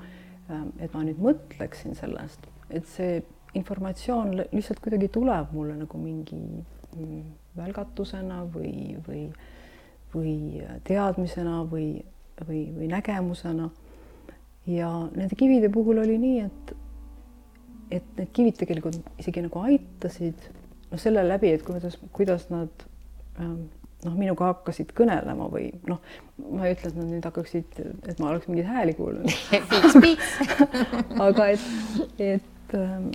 ähm, et ma nüüd mõtleksin sellest, et see informatsioon lihtsalt kuidagi tuleb mulle nagu mingi mm, välgatusena või, või, või teadmisena või, või, või nägemusena. ja nende kivide puhul oli nii, et, et need kivid tegelikult isegi nagu aitasid noh, selle läbi, et kuidas, kuidas nad Ähm, noh, minuga hakkasid kõnelema või noh, ma ei ütle, et nad nüüd hakkaksid, et ma oleks mingeid hääli kuulnud. Aga et, et, ähm,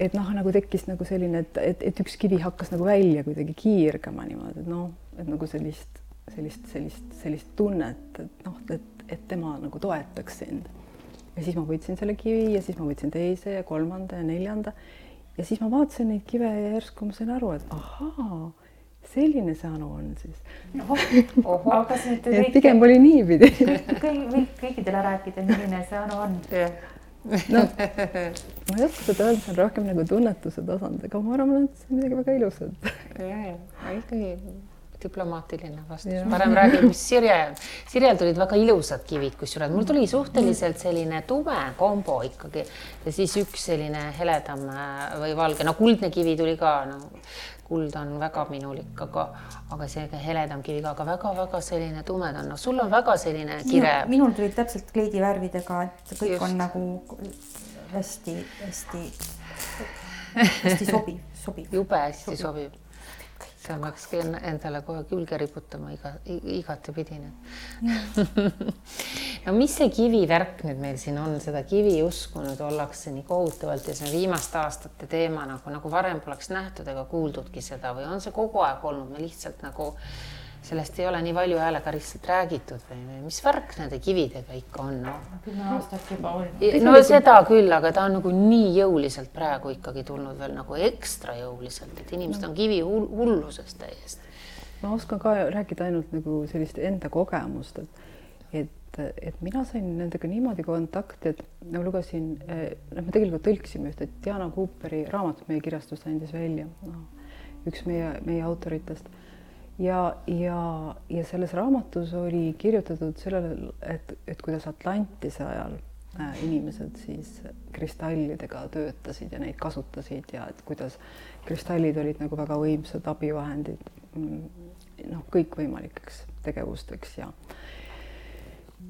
et noh, nagu tekkis nagu selline, et, et, et üks kivi hakkas nagu välja kuidagi kiirgama niimoodi, et noh, et nagu sellist, sellist, sellist, sellist tunnet, et noh, et, et tema nagu toetaks sind. ja siis ma võtsin selle kivi ja siis ma võtsin teise ja kolmanda ja neljanda. Ja siis ma vaatasin neid kive ja järsku ma sain aru, et ahaa selline see Anu on siis. aga kas nüüd võite. pigem oli niipidi. kõik, kõikidele rääkida, milline see Anu on noh, ma ei oska seda öelda, see on rohkem nagu tunnetuse tasand, aga ma arvan, et see on midagi väga ilusat. ja, ja ikkagi diplomaatiline vastus, parem räägi, mis Sirje, Sirjel tulid väga ilusad kivid, kusjuures mul tuli suhteliselt selline tume kombo ikkagi ja siis üks selline heledam äh, või valge, no kuldne kivi tuli ka, no kuld on väga minulik, aga, aga see heledam kivi ka, aga väga-väga selline tumedam, no sul on väga selline kire. minul tulid täpselt kleidivärvidega, et kõik Just. on nagu hästi-hästi, hästi sobiv, sobiv. jube hästi sobiv, sobiv see peakski endale kohe külge riputama iga, igatepidi. no mis see kivivärk nüüd meil siin on, seda kiviusku nüüd ollakse nii kohutavalt ja see on viimaste aastate teema nagu, nagu varem poleks nähtud ega kuuldudki seda või on see kogu aeg olnud, me lihtsalt nagu sellest ei ole nii valju häälega lihtsalt räägitud või, mis värk nende kividega ikka on no?? kümme aastat juba on. no seda küll, aga ta on nagu nii jõuliselt praegu ikkagi tulnud veel nagu ekstra jõuliselt, et inimesed no. on kivi hulluses täiesti. ma oskan ka rääkida ainult nagu sellist enda kogemust, et, et, et mina sain nendega niimoodi kontakti, et ma lugesin, eh, noh, me tegelikult tõlkisime ühte Diana Cooperi raamatut, meie kirjastus andis välja, noh, üks meie, meie autoritest ja, ja, ja selles raamatus oli kirjutatud sellele, et, et kuidas Atlantise ajal äh, inimesed siis kristallidega töötasid ja neid kasutasid ja et kuidas kristallid olid nagu väga võimsad abivahendid mm, noh, kõikvõimalikeks tegevusteks ja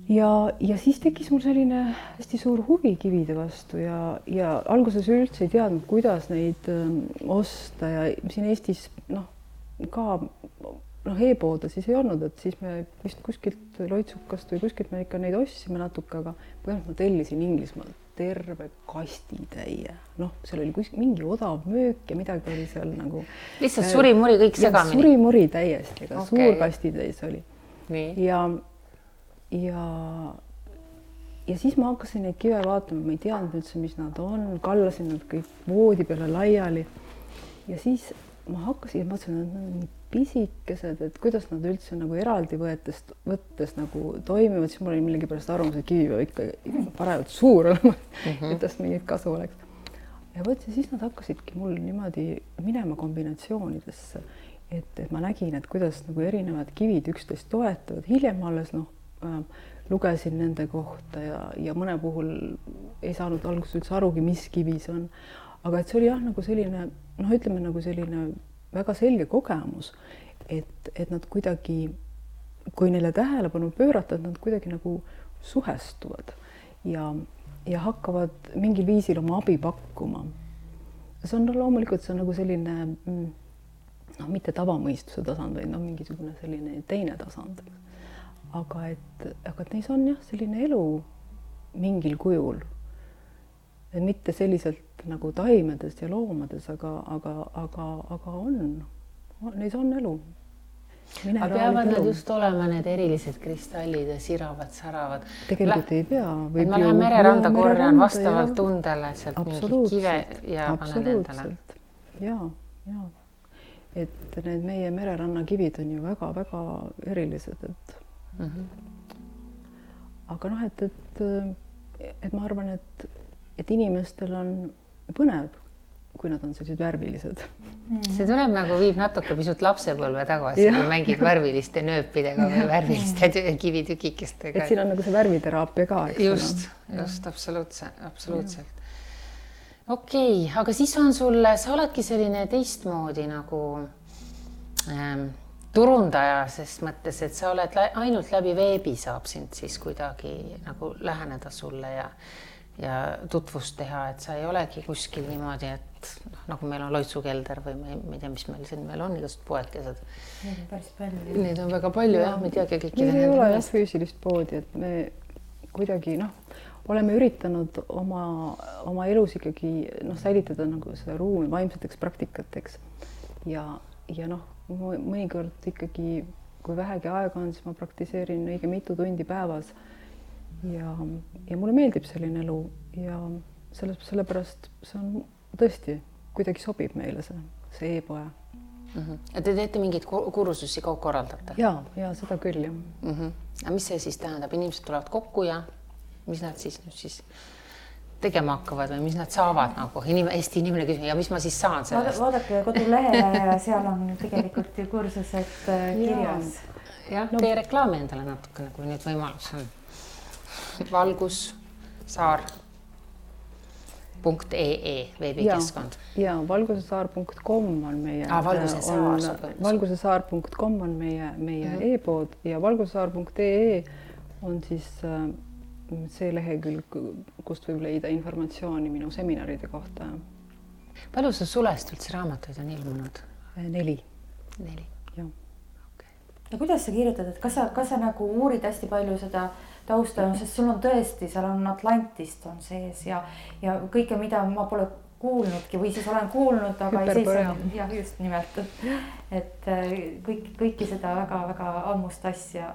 ja, ja siis tekkis mul selline hästi suur huvi kivide vastu ja, ja alguses üldse ei teadnud, kuidas neid ähm, osta ja siin Eestis noh, ka noh e-poode siis ei olnud, et siis me vist kuskilt Loitsukast või kuskilt me ikka neid ostsime natuke, aga põhimõtteliselt ma tellisin Inglismaalt terve kastitäie, noh, seal oli kuskil mingi odav müük ja midagi oli seal nagu. lihtsalt äh, suri-muri kõik segamini? suri-muri täiesti, aga okay. suur kastitäis oli. ja, ja, ja siis ma hakkasin neid kive vaatama, ma ei teadnud üldse, mis nad on, kallasin nad kõik voodi peale laiali. ja siis ma hakkasin, mõtlesin, et nad on nii pisikesed, et kuidas nad üldse nagu eraldi võetes, võttes nagu toimivad, siis mul oli millegipärast arvamus, et kivi peab ikka parajalt suur olema mm, -hmm. et tast mingit kasu oleks. ja vot siis nad hakkasidki mul niimoodi minema kombinatsioonidesse, et, et ma nägin, et kuidas nagu erinevad kivid üksteist toetavad, hiljem alles noh äh,, lugesin nende kohta ja, ja mõne puhul ei saanud alguses üldse arugi, mis kivi see on. Aga et see oli jah, nagu selline noh, ütleme nagu selline väga selge kogemus, et, et nad kuidagi, kui neile tähelepanu pöörata, et nad kuidagi nagu suhestuvad ja, ja hakkavad mingil viisil oma abi pakkuma. see on loomulikult, see on nagu selline mm, noh, mitte tavamõistuse tasand, vaid noh, mingisugune selline teine tasand. aga et, aga et neis on jah, selline elu mingil kujul. Mitte selliselt nagu taimedes ja loomades, aga, aga, aga, aga on, neis on elu aga peavad nad just olema need erilised kristallid ja siravad, säravad. tegelikult Lä ei pea. ma lähen mereranda korjan vastavalt ja... tundele sealt mingi kive ja panen endale. ja, ja et need meie mereranna kivid on ju väga-väga erilised, et mm. -hmm. aga noh, et, et, et ma arvan, et, et inimestel on põnev kui nad on sellised värvilised mm.. see tuleb nagu viib natuke pisut lapsepõlve tagasi, kui mängid värviliste nööpidega või värviliste kivitükikestega. et siin on nagu see värviteraapia ka, eks ole. just, just absoluutselt, absoluutselt. okei okay,, aga siis on sul, sa oledki selline teistmoodi nagu ähm, turundaja, ses mõttes, et sa oled ainult läbi veebi saab sind siis kuidagi nagu läheneda sulle ja ja tutvust teha, et sa ei olegi kuskil niimoodi, et noh, nagu meil on loitsukelder või ma ei, ma ei tea, mis meil siin veel on, igasugused poekesed. Neid on päris palju. Neid on väga palju jah ja,, me ei teagi kõikide. meil ei ole jah füüsilist poodi, et me kuidagi noh, oleme üritanud oma, oma elus ikkagi noh, säilitada nagu seda ruumi vaimseteks praktikateks ja, ja noh, mõnikord ikkagi, kui vähegi aega on, siis ma praktiseerin õige mitu tundi päevas ja, ja mulle meeldib selline elu ja selles, sellepärast see on tõesti kuidagi sobib meile see, see e-poe mm. -hmm. ja te teete mingeid kursusi ka korraldate? ja, ja seda küll jah mm. -hmm. aga mis see siis tähendab, inimesed tulevad kokku ja mis nad siis nüüd siis tegema hakkavad või mis nad saavad nagu inim-, Eesti inimene küsib ja mis ma siis saan sellest? vaadake kodulehele ja seal on tegelikult ju kursused äh, kirjas. jah no., tee reklaami endale natukene, kui nüüd võimalus on valgussaar punkt ee veebikeskkond. ja, valgusesaar.com on meie ah,. valgusesaar.com on meie, meie mm -hmm. e-pood ja valgusesaar.ee on siis äh, see lehekülg, kust võib leida informatsiooni minu seminaride kohta. palju sul sulest üldse raamatuid on ilmunud? neli. neli? jah. okei okay.. no kuidas sa kirjutad, et kas sa, kas sa nagu uurid hästi palju seda äh, tausta on, sest sul on tõesti, seal on Atlantist on sees ja, ja kõike, mida ma pole kuulnudki või siis olen kuulnud, aga ei seisnud, jah, just nimelt, et äh, kõik, kõike seda väga-väga ammust asja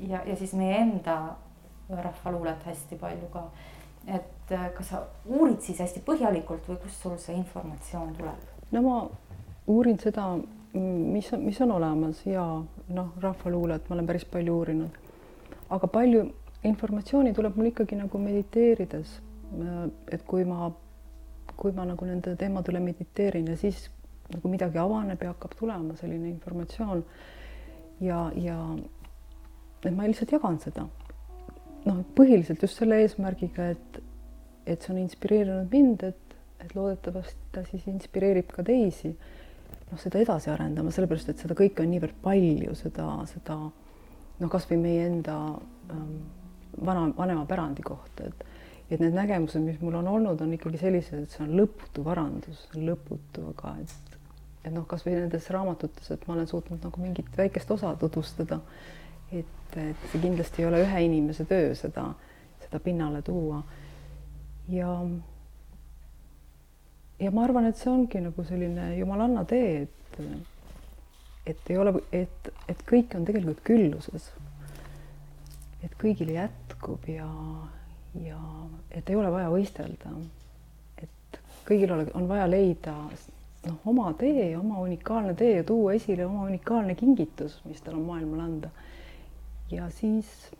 ja, ja siis meie enda rahvaluulet hästi palju ka. et äh, kas sa uurid siis hästi põhjalikult või kust sul see informatsioon tuleb? no ma uurin seda, mis, mis on olemas ja noh, rahvaluulet ma olen päris palju uurinud, aga palju informatsiooni tuleb mul ikkagi nagu mediteerides. et kui ma, kui ma nagu nende teemade üle mediteerin ja siis nagu midagi avaneb ja hakkab tulema selline informatsioon ja, ja et ma lihtsalt jagan seda. noh, põhiliselt just selle eesmärgiga, et, et see on inspireerinud mind, et, et loodetavasti ta siis inspireerib ka teisi noh, seda edasi arendama, sellepärast et seda kõike on niivõrd palju, seda, seda noh, kasvõi meie enda ähm, vana, vanema pärandi kohta, et et need nägemused, mis mul on olnud, on ikkagi sellised, et see on lõputu varandus, lõputu, aga et et noh, kasvõi nendes raamatutes, et ma olen suutnud nagu mingit väikest osa tutvustada. et, et see kindlasti ei ole ühe inimese töö seda, seda pinnale tuua. ja ja ma arvan, et see ongi nagu selline jumalanna tee, et et ei ole, et, et kõik on tegelikult külluses et kõigile jätkub ja, ja et ei ole vaja võistelda. et kõigil ole, on vaja leida noh, oma tee, oma unikaalne tee ja tuua esile oma unikaalne kingitus, mis tal on maailmale anda. ja siis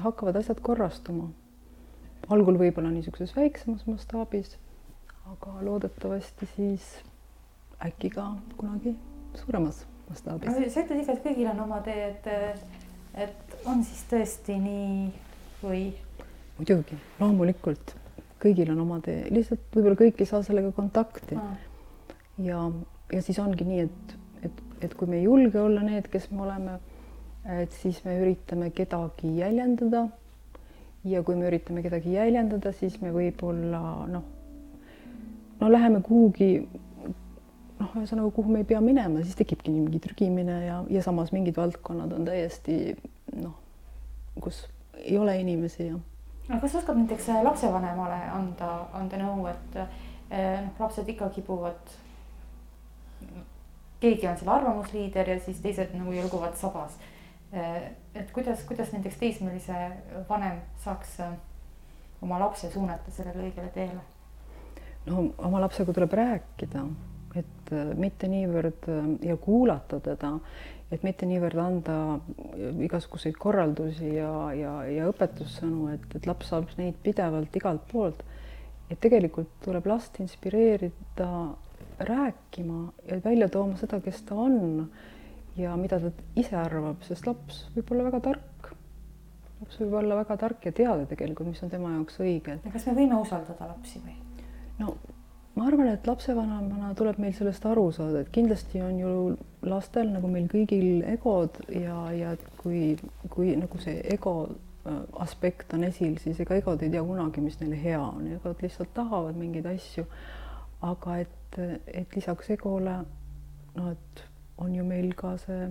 hakkavad asjad korrastuma. algul võib-olla niisuguses väiksemas mastaabis, aga loodetavasti siis äkki ka kunagi suuremas mastaabis. sa ütled ikka, et kõigil on oma tee, et et on siis tõesti nii või? muidugi, loomulikult kõigil on oma tee, lihtsalt võib-olla kõik ei saa sellega kontakti ah.. ja, ja siis ongi nii, et, et, et kui me ei julge olla need, kes me oleme, et siis me üritame kedagi jäljendada. ja kui me üritame kedagi jäljendada, siis me võib-olla noh, no läheme kuhugi noh, ühesõnaga, kuhu me ei pea minema, siis tekibki mingi trügimine ja, ja samas mingid valdkonnad on täiesti noh, kus ei ole inimesi ja. no kas oskad näiteks lapsevanemale anda, anda nõu, et eh, noh, lapsed ikka kipuvad keegi on seal arvamusliider ja siis teised nagu jõlguvad sabas. et kuidas, kuidas näiteks teismelise vanem saaks äh, oma lapse suunata sellele õigele teele? no oma lapsega tuleb rääkida, et äh, mitte niivõrd äh, ja kuulata teda, et mitte niivõrd anda igasuguseid korraldusi ja, ja, ja õpetussõnu, et, et laps saab neid pidevalt igalt poolt. et tegelikult tuleb last inspireerida rääkima ja välja tooma seda, kes ta on ja mida ta ise arvab, sest laps võib olla väga tark. laps võib olla väga tark ja teada tegelikult, mis on tema jaoks õige. kas me võime usaldada lapsi või? no ma arvan, et lapsevanemana tuleb meil sellest aru saada, et kindlasti on ju lastel nagu meil kõigil egod ja, ja kui, kui nagu see ego äh, aspekt on esil, siis ega egod ei tea kunagi, mis neile hea on, egod lihtsalt tahavad mingeid asju. aga et et, lisaks egole et on ju meil ka see,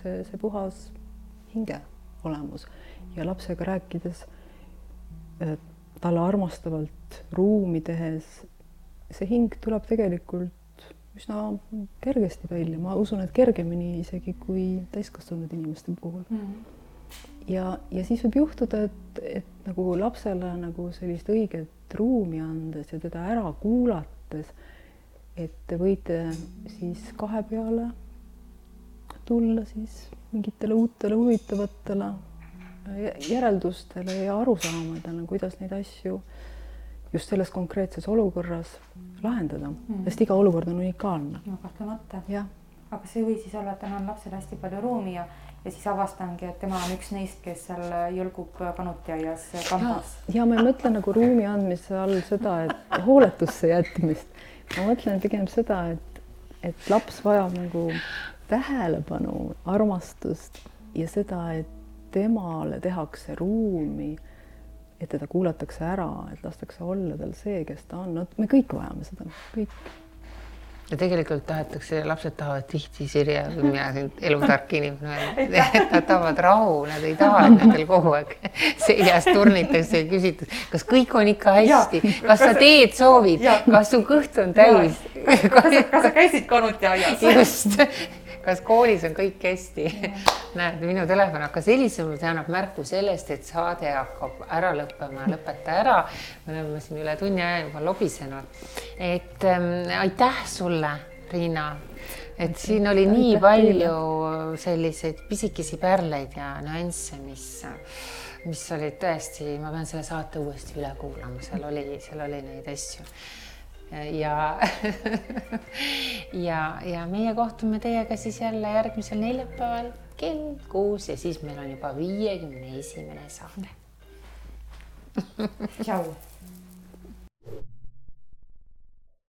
see, see puhas hinge olemus ja lapsega rääkides talle armastavalt ruumi tehes, see hing tuleb tegelikult üsna kergesti välja, ma usun, et kergemini isegi kui täiskasvanud inimeste puhul mm. ja, ja siis võib juhtuda, et, et nagu lapsele nagu sellist õiget ruumi andes ja teda ära kuulates et te võite siis kahe peale tulla siis mingitele uutele huvitavatele järeldustele ja arusaamadele, kuidas neid asju just selles konkreetses olukorras lahendada mm., sest iga olukord on unikaalne. no kahtlemata. aga see või siis olla, et annan lapsele hästi palju ruumi ja, ja siis avastangi, et tema on üks neist, kes seal jõlgub kanutiaias kambas. ja ma ei mõtle nagu ruumi andmise all seda, et hooletusse jätmist ma mõtlen pigem seda, et, et laps vajab nagu tähelepanu, armastust ja seda, et temale tehakse ruumi, et teda kuulatakse ära, et lastakse olla tal see, kes ta on, no me kõik vajame seda, kõik. Ja tegelikult tahetakse, lapsed tahavad tihti Sirje, mina siin elutark inimene, et nad tahavad rahu, nad ei taha, et nendel kogu aeg seljas turnitakse ja küsitakse, kas kõik on ikka hästi, kas sa teed soovid, kas su kõht on täis. kas, sa käisid kanutiaias? just kas koolis on kõik hästi? näed, minu telefon hakkas helisema, see annab märku sellest, et saade hakkab ära lõppema, lõpeta ära. me oleme siin üle tunni aja juba lobisenud. et ähm, aitäh sulle, Riina et siin oli nii palju selliseid pisikesi pärleid ja nüansse, mis, mis olid tõesti, ma pean selle saate uuesti üle kuulama, seal oli, seal oli neid asju ja ja, ja meie kohtume teiega siis jälle järgmisel neljapäeval kell kuus ja siis meil on juba viiekümne esimene saade. tšau